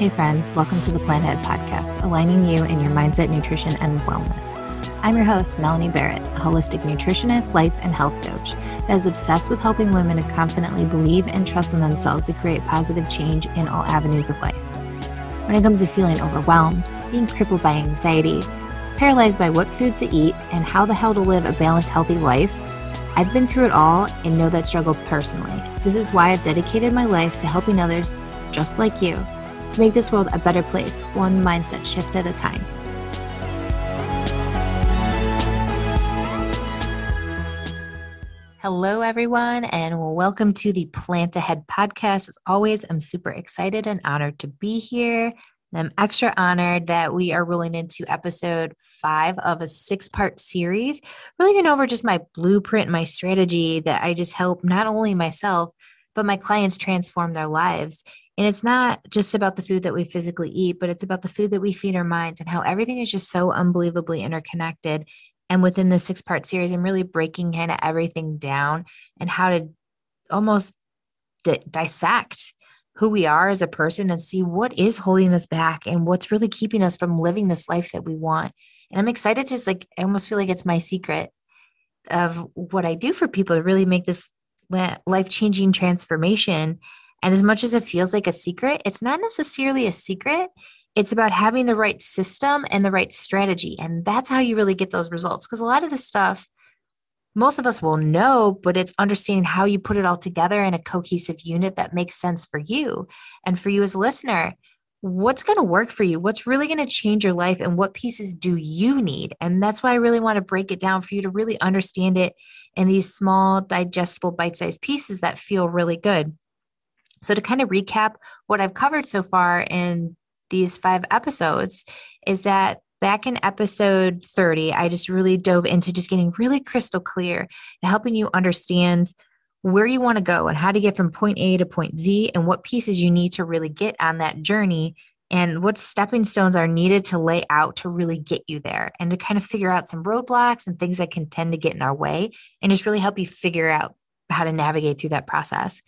Hey, friends, welcome to the Plant Ahead Podcast, aligning you in your mindset, nutrition, and wellness. I'm your host, Melanie Barrett, a holistic nutritionist, life, and health coach that is obsessed with helping women to confidently believe and trust in themselves to create positive change in all avenues of life. When it comes to feeling overwhelmed, being crippled by anxiety, paralyzed by what foods to eat, and how the hell to live a balanced, healthy life, I've been through it all and know that struggle personally. This is why I've dedicated my life to helping others just like you to make this world a better place, one mindset shift at a time. Hello, everyone, and welcome to the Plant Ahead podcast. As always, I'm super excited and honored to be here. I'm extra honored that we are rolling into episode five of a six part series, really going over just my blueprint, my strategy that I just help not only myself, but my clients transform their lives. And it's not just about the food that we physically eat, but it's about the food that we feed our minds and how everything is just so unbelievably interconnected. And within the six part series, I'm really breaking kind of everything down and how to almost di- dissect who we are as a person and see what is holding us back and what's really keeping us from living this life that we want. And I'm excited to just like, I almost feel like it's my secret of what I do for people to really make this life changing transformation and as much as it feels like a secret, it's not necessarily a secret. It's about having the right system and the right strategy. And that's how you really get those results. Because a lot of the stuff, most of us will know, but it's understanding how you put it all together in a cohesive unit that makes sense for you. And for you as a listener, what's going to work for you? What's really going to change your life? And what pieces do you need? And that's why I really want to break it down for you to really understand it in these small, digestible, bite sized pieces that feel really good. So, to kind of recap what I've covered so far in these five episodes, is that back in episode 30, I just really dove into just getting really crystal clear and helping you understand where you want to go and how to get from point A to point Z and what pieces you need to really get on that journey and what stepping stones are needed to lay out to really get you there and to kind of figure out some roadblocks and things that can tend to get in our way and just really help you figure out how to navigate through that process.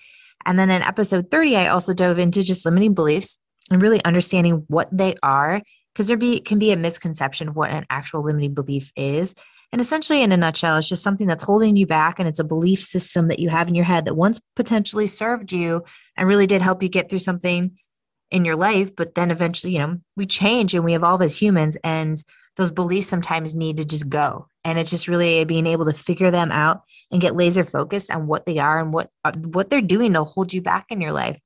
And then in episode 30, I also dove into just limiting beliefs and really understanding what they are, because there be, can be a misconception of what an actual limiting belief is. And essentially, in a nutshell, it's just something that's holding you back, and it's a belief system that you have in your head that once potentially served you and really did help you get through something in your life. But then eventually, you know, we change and we evolve as humans, and those beliefs sometimes need to just go. And it's just really being able to figure them out and get laser focused on what they are and what uh, what they're doing to hold you back in your life.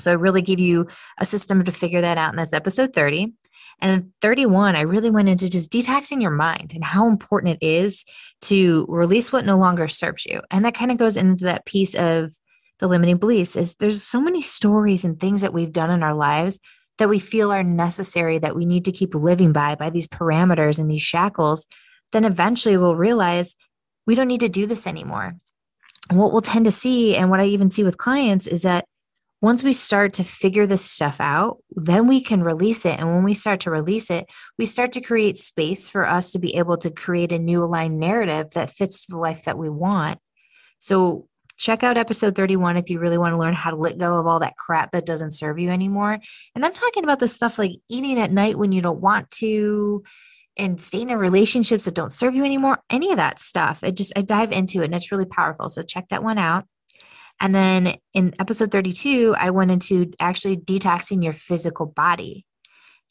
So I really give you a system to figure that out. And that's episode 30. And in 31, I really went into just detoxing your mind and how important it is to release what no longer serves you. And that kind of goes into that piece of the limiting beliefs is there's so many stories and things that we've done in our lives that we feel are necessary that we need to keep living by by these parameters and these shackles then eventually we'll realize we don't need to do this anymore. And what we'll tend to see, and what I even see with clients, is that once we start to figure this stuff out, then we can release it. And when we start to release it, we start to create space for us to be able to create a new aligned narrative that fits the life that we want. So, check out episode 31 if you really want to learn how to let go of all that crap that doesn't serve you anymore. And I'm talking about the stuff like eating at night when you don't want to, and staying in relationships that don't serve you anymore, any of that stuff. I just I dive into it and it's really powerful. So check that one out. And then in episode 32, I went into actually detoxing your physical body.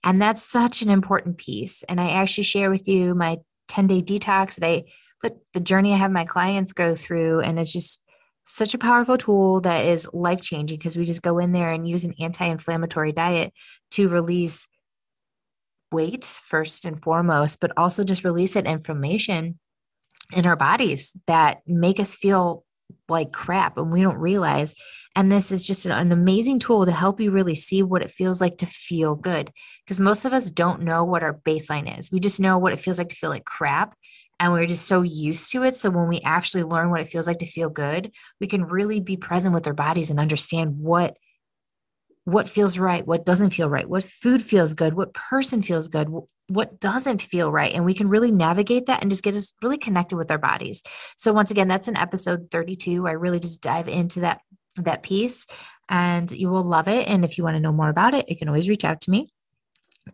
And that's such an important piece. And I actually share with you my 10 day detox that I put the journey I have my clients go through. And it's just such a powerful tool that is life changing because we just go in there and use an anti inflammatory diet to release weight first and foremost, but also just release that inflammation in our bodies that make us feel like crap and we don't realize. And this is just an, amazing tool to help you really see what it feels like to feel good. Because most of us don't know what our baseline is. We just know what it feels like to feel like crap. And we're just so used to it. So when we actually learn what it feels like to feel good, we can really be present with our bodies and understand what what feels right, what doesn't feel right, what food feels good, what person feels good, what doesn't feel right. And we can really navigate that and just get us really connected with our bodies. So once again, that's in episode 32. I really just dive into that that piece. and you will love it. And if you want to know more about it, you can always reach out to me.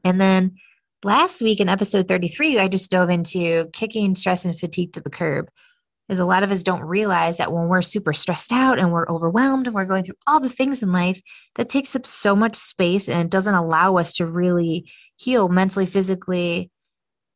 And then last week in episode 33, I just dove into kicking stress and fatigue to the curb. Is a lot of us don't realize that when we're super stressed out and we're overwhelmed and we're going through all the things in life, that takes up so much space and it doesn't allow us to really heal mentally, physically,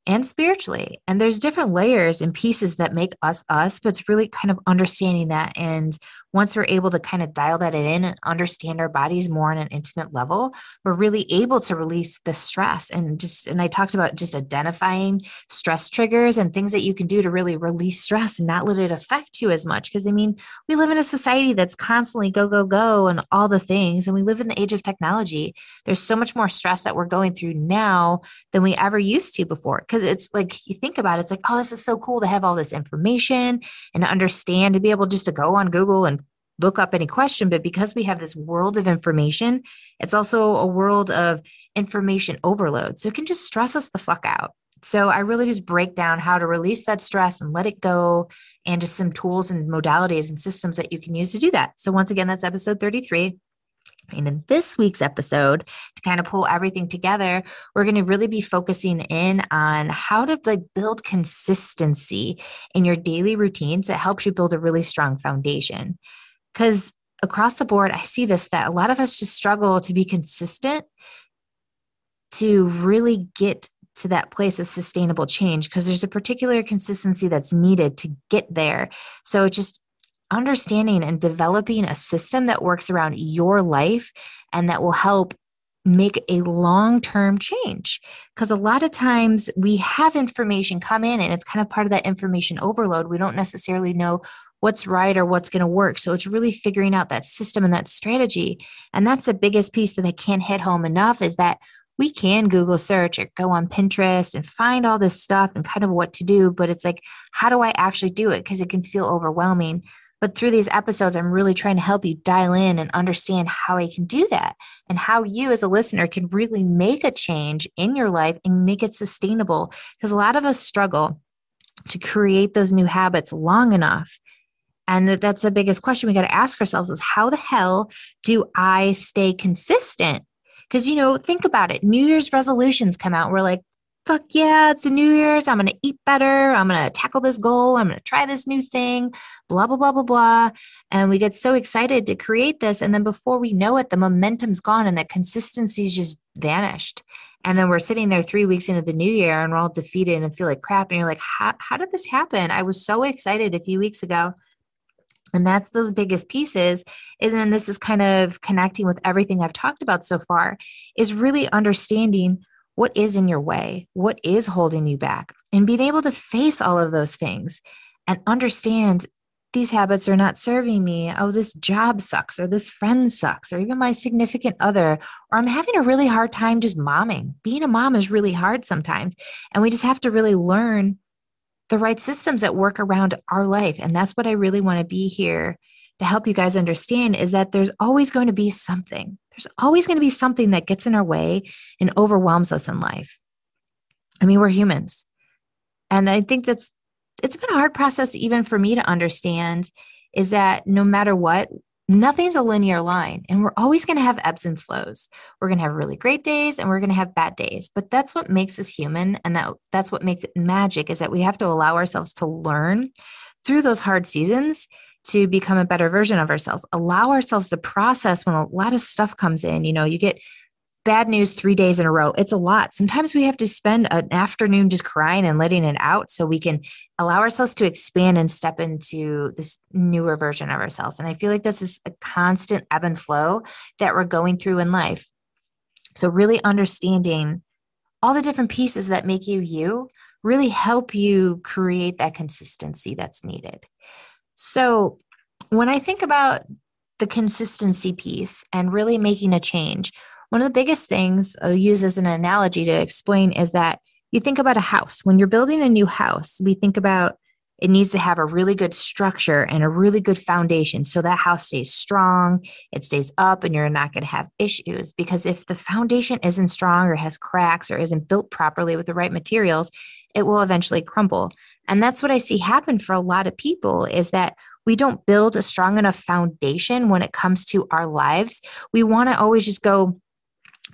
and spiritually. And there's different layers and pieces that make us us, but it's really kind of understanding that. And once we're able to kind of dial that in and understand our bodies more on an intimate level, we're really able to release the stress and just, and I talked about just identifying stress triggers and things that you can do to really release stress and not let it affect you as much. Because I mean, we live in a society that's constantly go, go, go and all the things. And we live in the age of technology. There's so much more stress that we're going through now than we ever used to before. Because it's like, you think about it, it's like, oh, this is so cool to have all this information and understand to be able just to go on Google and look up any question, but because we have this world of information, it's also a world of information overload. So it can just stress us the fuck out. So I really just break down how to release that stress and let it go and just some tools and modalities and systems that you can use to do that. So once again, that's episode 33. And in this week's episode, to kind of pull everything together, we're going to really be focusing in on how to like build consistency in your daily routines that helps you build a really strong foundation. Because across the board, I see this that a lot of us just struggle to be consistent to really get to that place of sustainable change because there's a particular consistency that's needed to get there. So it's just understanding and developing a system that works around your life and that will help make a long term change. Because a lot of times we have information come in and it's kind of part of that information overload. We don't necessarily know what's right or what's going to work. So it's really figuring out that system and that strategy. And that's the biggest piece that I can't hit home enough is that we can Google search or go on Pinterest and find all this stuff and kind of what to do. But it's like, how do I actually do it? Because it can feel overwhelming. But through these episodes, I'm really trying to help you dial in and understand how I can do that and how you, as a listener, can really make a change in your life and make it sustainable. Because a lot of us struggle to create those new habits long enough and that's the biggest question we got to ask ourselves is how the hell do I stay consistent? Because, you know, think about it. New Year's resolutions come out. We're like, fuck yeah, it's the New Year's. I'm going to eat better. I'm going to tackle this goal. I'm going to try this new thing, blah, blah, blah, blah, blah. And we get so excited to create this. And then before we know it, the momentum's gone and the consistency's just vanished. And then we're sitting there three weeks into the new year and we're all defeated and feel like crap. And you're like, how, how did this happen? I was so excited a few weeks ago and that's those biggest pieces is and this is kind of connecting with everything i've talked about so far is really understanding what is in your way what is holding you back and being able to face all of those things and understand these habits are not serving me. Oh, this job sucks, or this friend sucks, or even my significant other, or I'm having a really hard time just momming. Being a mom is really hard sometimes. And we just have to really learn the right systems that work around our life. And that's what I really want to be here to help you guys understand is that there's always going to be something. There's always going to be something that gets in our way and overwhelms us in life. I mean, we're humans. And I think that's it's been a hard process even for me to understand is that no matter what, nothing's a linear line and we're always going to have ebbs and flows. We're going to have really great days and we're going to have bad days but that's what makes us human and that that's what makes it magic is that we have to allow ourselves to learn through those hard seasons to become a better version of ourselves. Allow ourselves to process when a lot of stuff comes in you know you get bad news three days in a row. It's a lot. Sometimes we have to spend an afternoon just crying and letting it out so we can allow ourselves to expand and step into this newer version of ourselves. And I feel like that's a constant ebb and flow that we're going through in life. So, really understanding all the different pieces that make you you really help you create that consistency that's needed. So, when I think about the consistency piece and really making a change, one of the biggest things I'll use as an analogy to explain is that you think about a house. When you're building a new house, we think about it needs to have a really good structure and a really good foundation so that house stays strong, it stays up, and you're not going to have issues. Because if the foundation isn't strong or has cracks or isn't built properly with the right materials, it will eventually crumble. And that's what I see happen for a lot of people is that we don't build a strong enough foundation when it comes to our lives. We want to always just go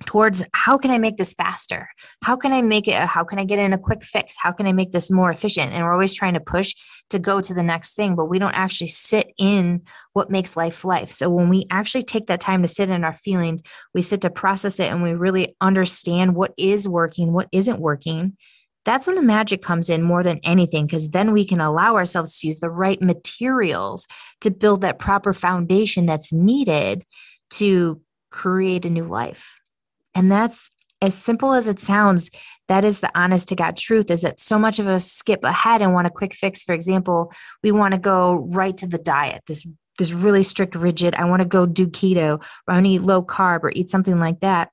towards how can I make this faster? How can I make it? Uh, how can I get in a quick fix? How can I make this more efficient? And we're always trying to push to go to the next thing, but we don't actually sit in what makes life life. So when we actually take that time to sit in our feelings, we sit to process it and we really understand what is working, what isn't working. That's when the magic comes in more than anything, because then we can allow ourselves to use the right materials to build that proper foundation that's needed to create a new life. And that's as simple as it sounds. That is the honest to God truth is that so much of us skip ahead and want a quick fix. For example, we want to go right to the diet, this this really strict, rigid, I want to go do keto or I want to eat low carb or eat something like that.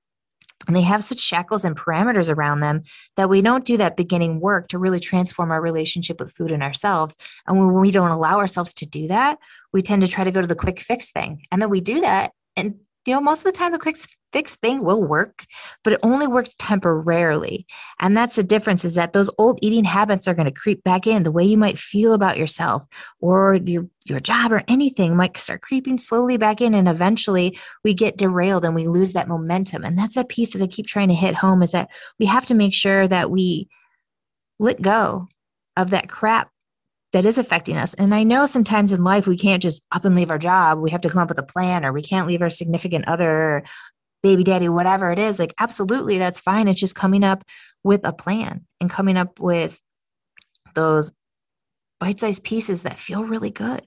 And they have such shackles and parameters around them that we don't do that beginning work to really transform our relationship with food and ourselves. And when we don't allow ourselves to do that, we tend to try to go to the quick fix thing. And then we do that. And you know, most of the time the quick fix thing will work, but it only works temporarily. And that's the difference is that those old eating habits are going to creep back in. The way you might feel about yourself or your, your job or anything might start creeping slowly back in. And eventually we get derailed and we lose that momentum. And that's a piece that I keep trying to hit home is that we have to make sure that we let go of that crap that is affecting us. And I know sometimes in life we can't just up and leave our job. We have to come up with a plan or we can't leave our significant other, baby daddy, whatever it is. Like, absolutely, that's fine. It's just coming up with a plan and coming up with those bite-sized pieces that feel really good.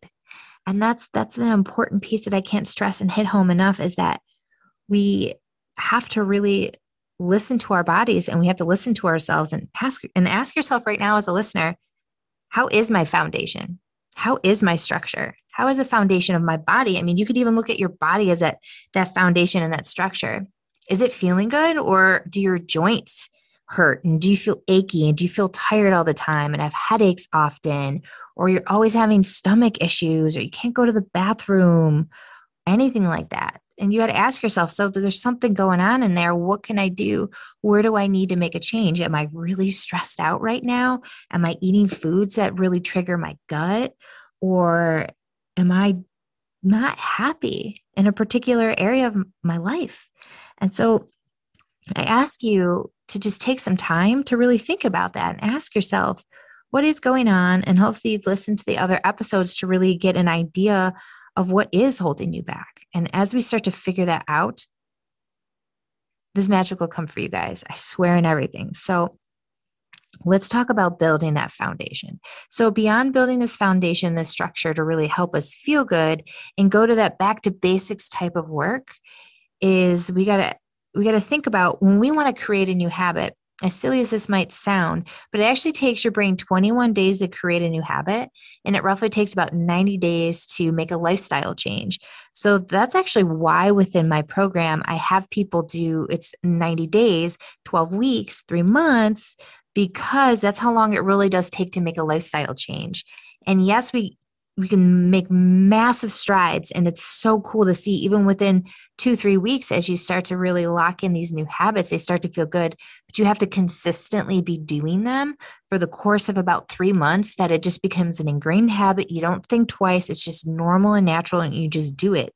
And that's that's an important piece that I can't stress and hit home enough is that we have to really listen to our bodies and we have to listen to ourselves and ask and ask yourself right now as a listener how is my foundation? How is my structure? How is the foundation of my body? I mean, you could even look at your body as that that foundation and that structure. Is it feeling good or do your joints hurt and do you feel achy and do you feel tired all the time and have headaches often or you're always having stomach issues or you can't go to the bathroom anything like that and you got to ask yourself so there's something going on in there. What can i do? Where do i need to make a change? Am i really stressed out right now? Am i eating foods that really trigger my gut? Or am i not happy in a particular area of my life? And so i ask you to just take some time to really think about that and ask yourself what is going on? And hopefully you've listened to the other episodes to really get an idea of what is holding you back. And as we start to figure that out, this magic will come for you guys. I swear in everything. So let's talk about building that foundation. So, beyond building this foundation, this structure to really help us feel good and go to that back to basics type of work, is we got to we got to think about when we want to create a new habit as silly as this might sound, but it actually takes your brain 21 days to create a new habit. And it roughly takes about 90 days to make a lifestyle change. So that's actually why within my program, I have people do it's 90 days, 12 weeks, three months, because that's how long it really does take to make a lifestyle change. And yes, we we can make massive strides and it's so cool to see even within two three weeks as you start to really lock in these new habits they start to feel good but you have to consistently be doing them for the course of about three months that it just becomes an ingrained habit. You don't think twice it's just normal and natural and you just do it.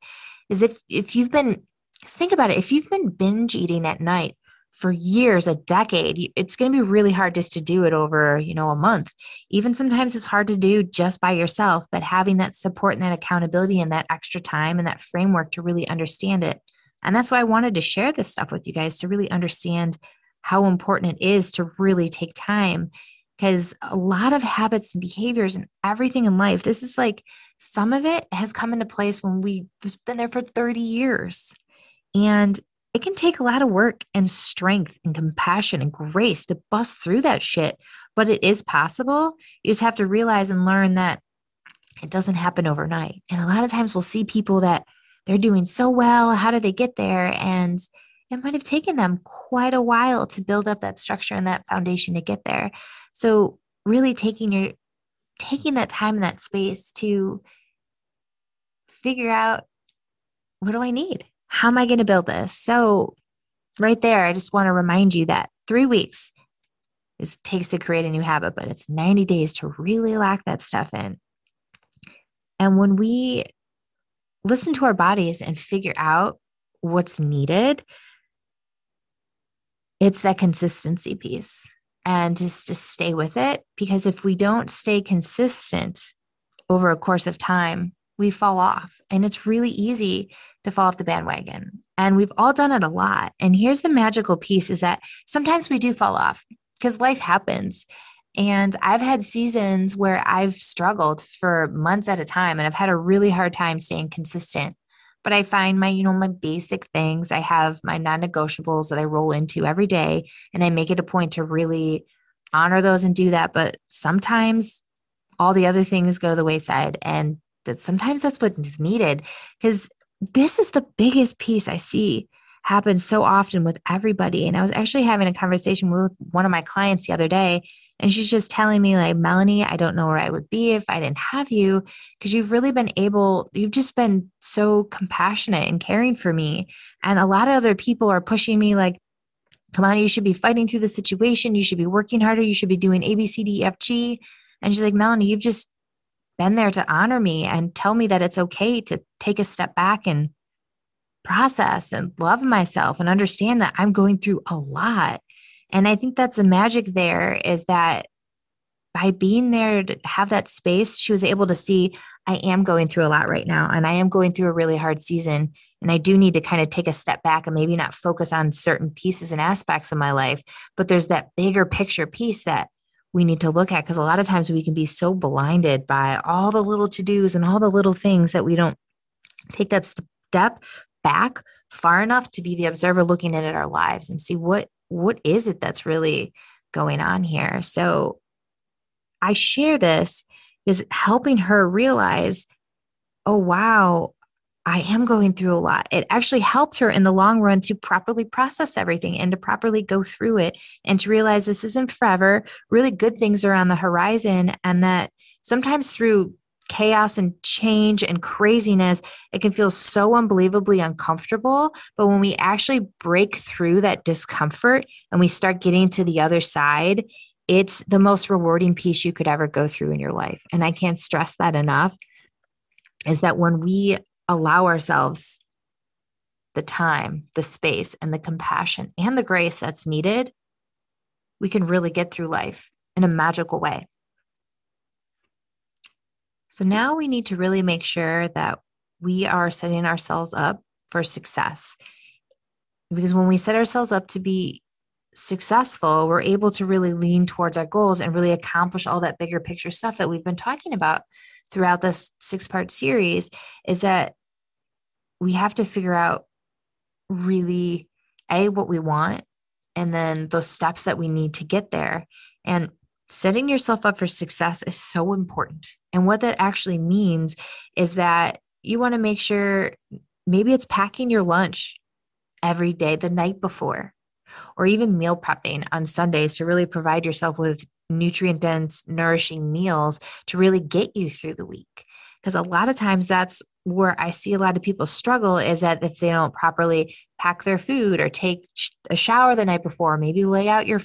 Is if if you've been think about it if you've been binge eating at night for years, a decade, it's going to be really hard just to do it over, you know, a month. Even sometimes it's hard to do just by yourself, but having that support and that accountability and that extra time and that framework to really understand it. And that's why I wanted to share this stuff with you guys to really understand how important it is to really take time because a lot of habits and behaviors and everything in life, this is like some of it has come into place when we've been there for 30 years. And it can take a lot of work and strength and compassion and grace to bust through that shit, but it is possible. You just have to realize and learn that it doesn't happen overnight. And a lot of times we'll see people that they're doing so well. How did they get there? And it might have taken them quite a while to build up that structure and that foundation to get there. So, really taking your taking that time and that space to figure out what do I need? How am I going to build this? So, right there, I just want to remind you that three weeks it takes to create a new habit, but it's 90 days to really lock that stuff in. And when we listen to our bodies and figure out what's needed, it's that consistency piece and just to stay with it. Because if we don't stay consistent over a course of time, we fall off. And it's really easy to fall off the bandwagon. And we've all done it a lot. And here's the magical piece is that sometimes we do fall off because life happens. And I've had seasons where I've struggled for months at a time and I've had a really hard time staying consistent. But I find my, you know, my basic things. I have my non negotiables that I roll into every day and I make it a point to really honor those and do that. But sometimes all the other things go to the wayside and that sometimes that's what's needed because this is the biggest piece I see happen so often with everybody. And I was actually having a conversation with one of my clients the other day, and she's just telling me, like, Melanie, I don't know where I would be if I didn't have you because you've really been able, you've just been so compassionate and caring for me. And a lot of other people are pushing me, like, come on, you should be fighting through the situation. You should be working harder. You should be doing A, B, C, D, F, G. And she's like, Melanie, you've just been there to honor me and tell me that it's okay to take a step back and process and love myself and understand that I'm going through a lot. And I think that's the magic there is that by being there to have that space, she was able to see I am going through a lot right now and I am going through a really hard season. And I do need to kind of take a step back and maybe not focus on certain pieces and aspects of my life, but there's that bigger picture piece that we need to look at because a lot of times we can be so blinded by all the little to dos and all the little things that we don't take that step back far enough to be the observer looking at our lives and see what what is it that's really going on here. So i share this is helping her realize oh wow I am going through a lot. It actually helped her in the long run to properly process everything and to properly go through it and to realize this isn't forever. Really good things are on the horizon, and that sometimes through chaos and change and craziness, it can feel so unbelievably uncomfortable. But when we actually break through that discomfort and we start getting to the other side, it's the most rewarding piece you could ever go through in your life. And I can't stress that enough is that when we allow ourselves the time, the space, and the compassion and the grace that's needed, we can really get through life in a magical way. So now we need to really make sure that we are setting ourselves up for success. Because when we set ourselves up to be successful, we're able to really lean towards our goals and really accomplish all that bigger picture stuff that we've been talking about throughout this six part series is that we have to figure out really a what we want and then those steps that we need to get there and setting yourself up for success is so important and what that actually means is that you want to make sure maybe it's packing your lunch every day the night before or even meal prepping on Sundays to really provide yourself with nutrient dense, nourishing meals to really get you through the week. Because a lot of times that's where I see a lot of people struggle is that if they don't properly pack their food or take a shower the night before, maybe lay out your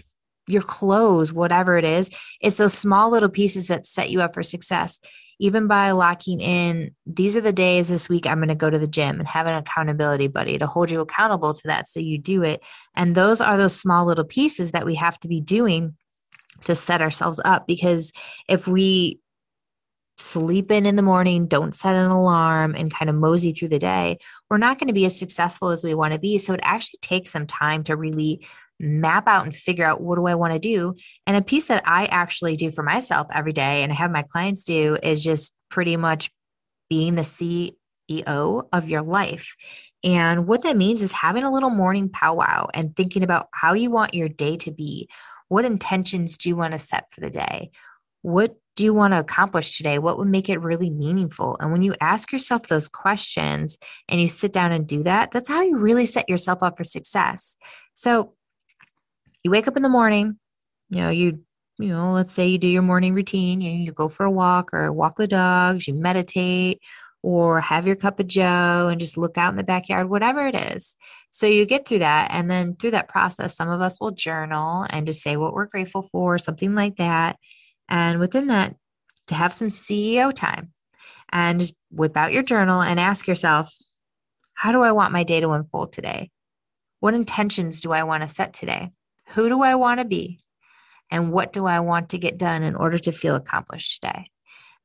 your clothes, whatever it is, it's those small little pieces that set you up for success. Even by locking in, these are the days this week I'm going to go to the gym and have an accountability buddy to hold you accountable to that. So you do it. And those are those small little pieces that we have to be doing to set ourselves up because if we sleep in in the morning, don't set an alarm, and kind of mosey through the day, we're not going to be as successful as we want to be. So it actually takes some time to really map out and figure out what do I want to do. And a piece that I actually do for myself every day and I have my clients do is just pretty much being the CEO of your life. And what that means is having a little morning powwow and thinking about how you want your day to be. What intentions do you want to set for the day? What do you want to accomplish today? What would make it really meaningful? And when you ask yourself those questions and you sit down and do that, that's how you really set yourself up for success. So you wake up in the morning, you know, you you know, let's say you do your morning routine, you, you go for a walk or walk the dogs, you meditate or have your cup of joe and just look out in the backyard, whatever it is. So you get through that. And then through that process, some of us will journal and just say what we're grateful for, something like that. And within that, to have some CEO time. and just whip out your journal and ask yourself, how do I want my day to unfold today? What intentions do I want to set today? Who do I want to be? And what do I want to get done in order to feel accomplished today?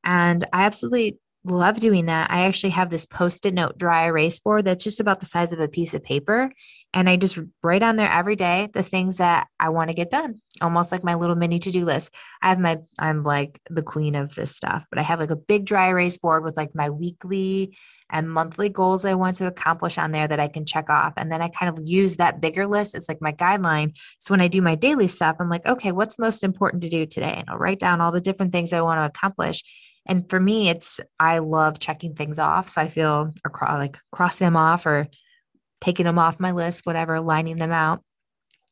And I absolutely love doing that. I actually have this post it note dry erase board that's just about the size of a piece of paper. And I just write on there every day the things that I want to get done, almost like my little mini to do list. I have my, I'm like the queen of this stuff, but I have like a big dry erase board with like my weekly and monthly goals I want to accomplish on there that I can check off. And then I kind of use that bigger list as like my guideline. So when I do my daily stuff, I'm like, okay, what's most important to do today? And I'll write down all the different things I want to accomplish. And for me, it's I love checking things off. So I feel across, like cross them off or taking them off my list, whatever, lining them out.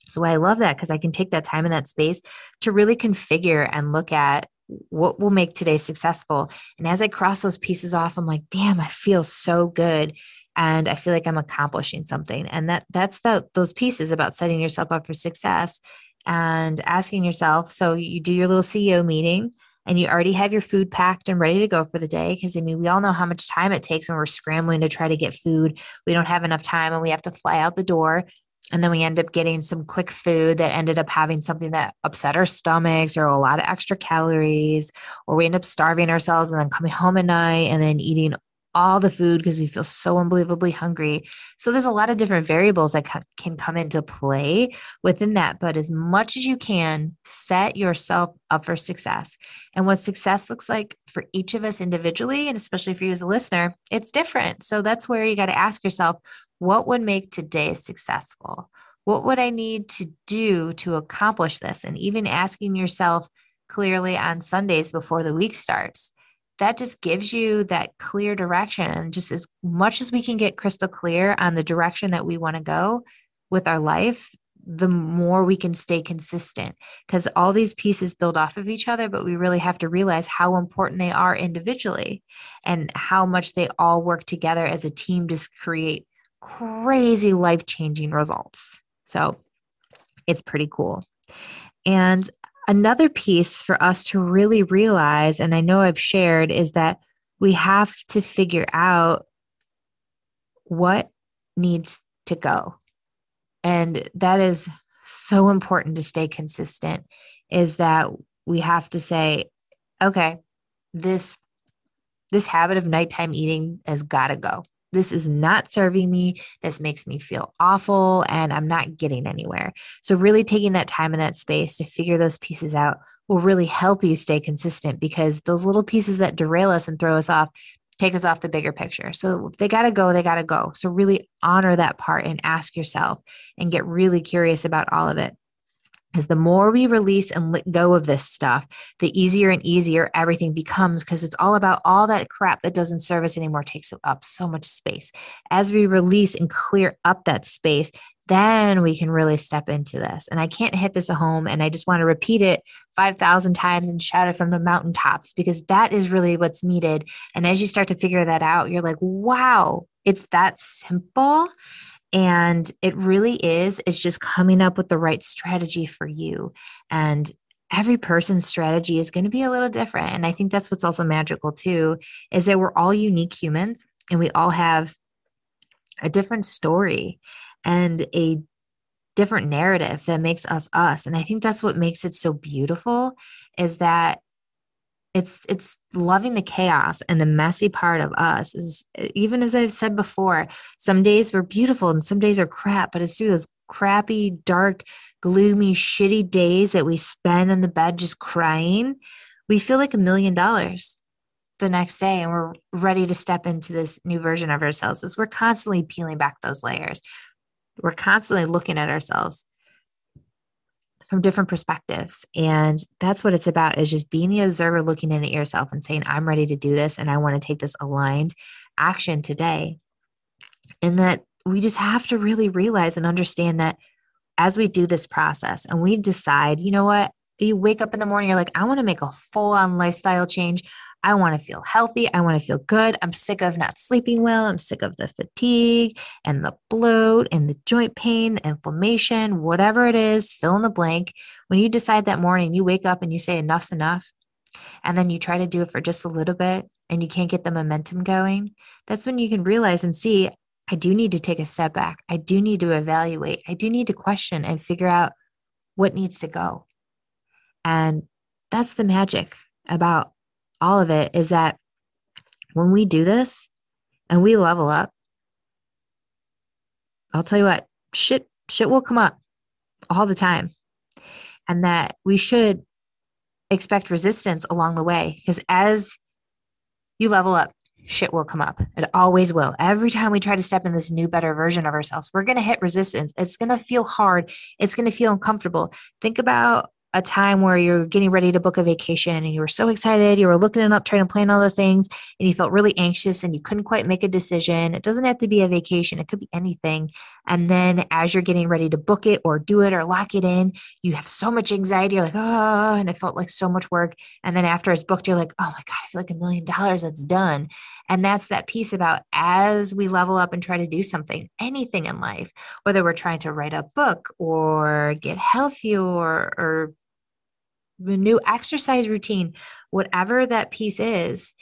So I love that because I can take that time and that space to really configure and look at what will make today successful. And as I cross those pieces off, I'm like, damn, I feel so good. And I feel like I'm accomplishing something. And that that's the those pieces about setting yourself up for success and asking yourself. So you do your little CEO meeting and you already have your food packed and ready to go for the day. Because I mean, we all know how much time it takes when we're scrambling to try to get food. We don't have enough time and we have to fly out the door. And then we end up getting some quick food that ended up having something that upset our stomachs or a lot of extra calories, or we end up starving ourselves and then coming home at night and then eating all the food because we feel so unbelievably hungry. So there's a lot of different variables that can come into play within that. But as much as you can, set yourself up for success. And what success looks like for each of us individually, and especially for you as a listener, it's different. So that's where you got to ask yourself, what would make today successful? What would I need to do to accomplish this? And even asking yourself clearly on Sundays before the week starts that just gives you that clear direction. Just as much as we can get crystal clear on the direction that we want to go with our life, the more we can stay consistent because all these pieces build off of each other, but we really have to realize how important they are individually and how much they all work together as a team to create crazy life changing results. So it's pretty cool. And Another piece for us to really realize, and I know I've shared, is that we have to figure out what needs to go. And that is so important to stay consistent is that we have to say, okay, this this habit of nighttime eating has got to go this is not serving me. This makes me feel awful and I'm not getting anywhere. So, really taking that time and that space to figure those pieces out will really help you stay consistent because those little pieces that derail us and throw us off take us off the bigger picture. So, they got to go, they got to go. So, really honor that part and ask yourself and get really curious about all of it. Because the more we release and let go of this stuff, the easier and easier everything becomes because it's all about all that crap that doesn't serve us anymore takes up so much space. As we release and clear up that space, then we can really step into this. And I can't hit this at home. And I just want to repeat it 5,000 times and shout it from the mountaintops because that is really what's needed. And as you start to figure that out, you're like, wow, it's that simple. And it really is, it's just coming up with the right strategy for you. And every person's strategy is going to be a little different. And I think that's what's also magical too, is that we're all unique humans and we all have a different story and a different narrative that makes us us. And I think that's what makes it so beautiful is that it's it's loving the chaos and the messy part of us is even as i've said before some days we're beautiful and some days are crap but it's through those crappy dark gloomy shitty days that we spend in the bed just crying we feel like a million dollars the next day and we're ready to step into this new version of ourselves. As we're constantly peeling back those layers. We're constantly looking at ourselves from different perspectives. And that's what it's about is just being the observer looking in at yourself and saying, I'm ready to do this and I want to take this aligned action today. And that we just have to really realize and understand that as we do this process and we decide, you know what, you wake up in the morning, you're like, I want to make a full on lifestyle change. I want to feel healthy. I want to feel good. I'm sick of not sleeping well. I'm sick of the fatigue and the bloat and the joint pain, the inflammation, whatever it is, fill in the blank. When you decide that morning, you wake up and you say, enough's enough. and then you try to do it for just a little bit and you can't get the momentum going, that's when you can realize and see, I do need to take a step back. I do need to evaluate. I do need to question and figure out what needs to go. And that's the magic about all of it is that when we do this and we level up, I'll tell you what, shit, shit will come up all the time. And that we should expect resistance along the way because as you level up, shit will come up. It always will. Every time we try to step in this new, better version of ourselves, we're going to hit resistance. It's going to feel hard. It's going to feel uncomfortable. Think about a time where you're getting ready to book a vacation and you were so excited, you were looking it up, trying to plan all the things, and you felt really anxious and you couldn't quite make a decision. It doesn't have to be a vacation, it could be anything. And then as you're getting ready to book it or do it or lock it in, you have so much anxiety. You're like, oh, and it felt like so much work. And then after it's booked, you're like, oh my God, I feel like a million dollars, that's done. And that's that piece about as we level up and try to do something, anything in life, whether we're trying to write a book or get healthy or, or the new exercise routine, whatever that piece is,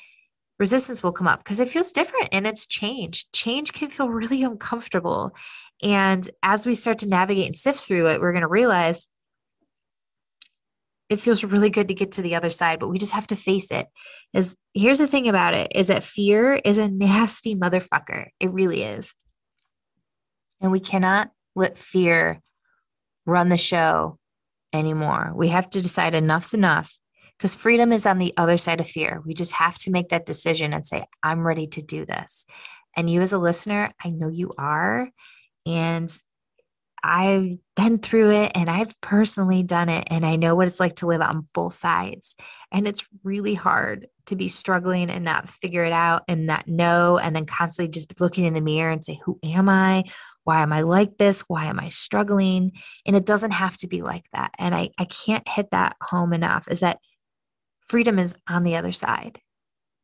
resistance will come up because it feels different and it's change. Change can feel really uncomfortable. And as we start to navigate and sift through it, we're going to realize it feels really good to get to the other side, but we just have to face it. Is here's the thing about it is that fear is a nasty motherfucker. It really is. And we cannot let fear run the show anymore. We have to decide enough's enough because freedom is on the other side of fear. We just have to make that decision and say, I'm ready to do this. And you, as a listener, I know you are. And I've been through it and I've personally done it. And I know what it's like to live on both sides. And it's really hard to be struggling and not figure it out and not know. And then constantly just looking in the mirror and say, Who am I? Why am I like this? Why am I struggling? And it doesn't have to be like that. And I, I can't hit that home enough is that freedom is on the other side.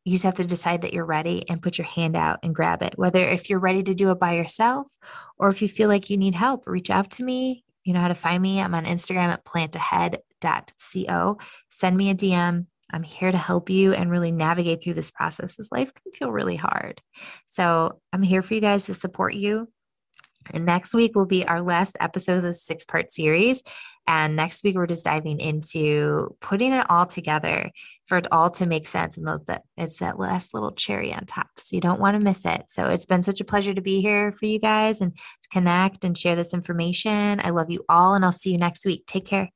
You just have to decide that you're ready and put your hand out and grab it. Whether if you're ready to do it by yourself or if you feel like you need help, reach out to me. You know how to find me. I'm on Instagram at plantahead.co. Send me a DM. I'm here to help you and really navigate through this process as life can feel really hard. So I'm here for you guys to support you. And next week will be our last episode of the six part series. And next week, we're just diving into putting it all together for it all to make sense. And that it's that last little cherry on top. So you don't want to miss it. So it's been such a pleasure to be here for you guys and connect and share this information. I love you all, and I'll see you next week. Take care.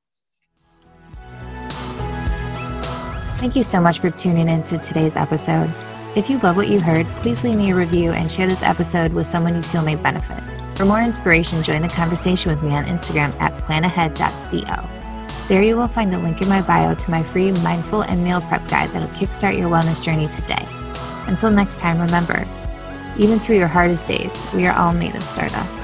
Thank you so much for tuning in to today's episode. If you love what you heard, please leave me a review and share this episode with someone you feel may benefit. For more inspiration, join the conversation with me on Instagram at plantahead.co. There you will find a link in my bio to my free mindful and meal prep guide that'll kickstart your wellness journey today. Until next time, remember, even through your hardest days, we are all made of stardust.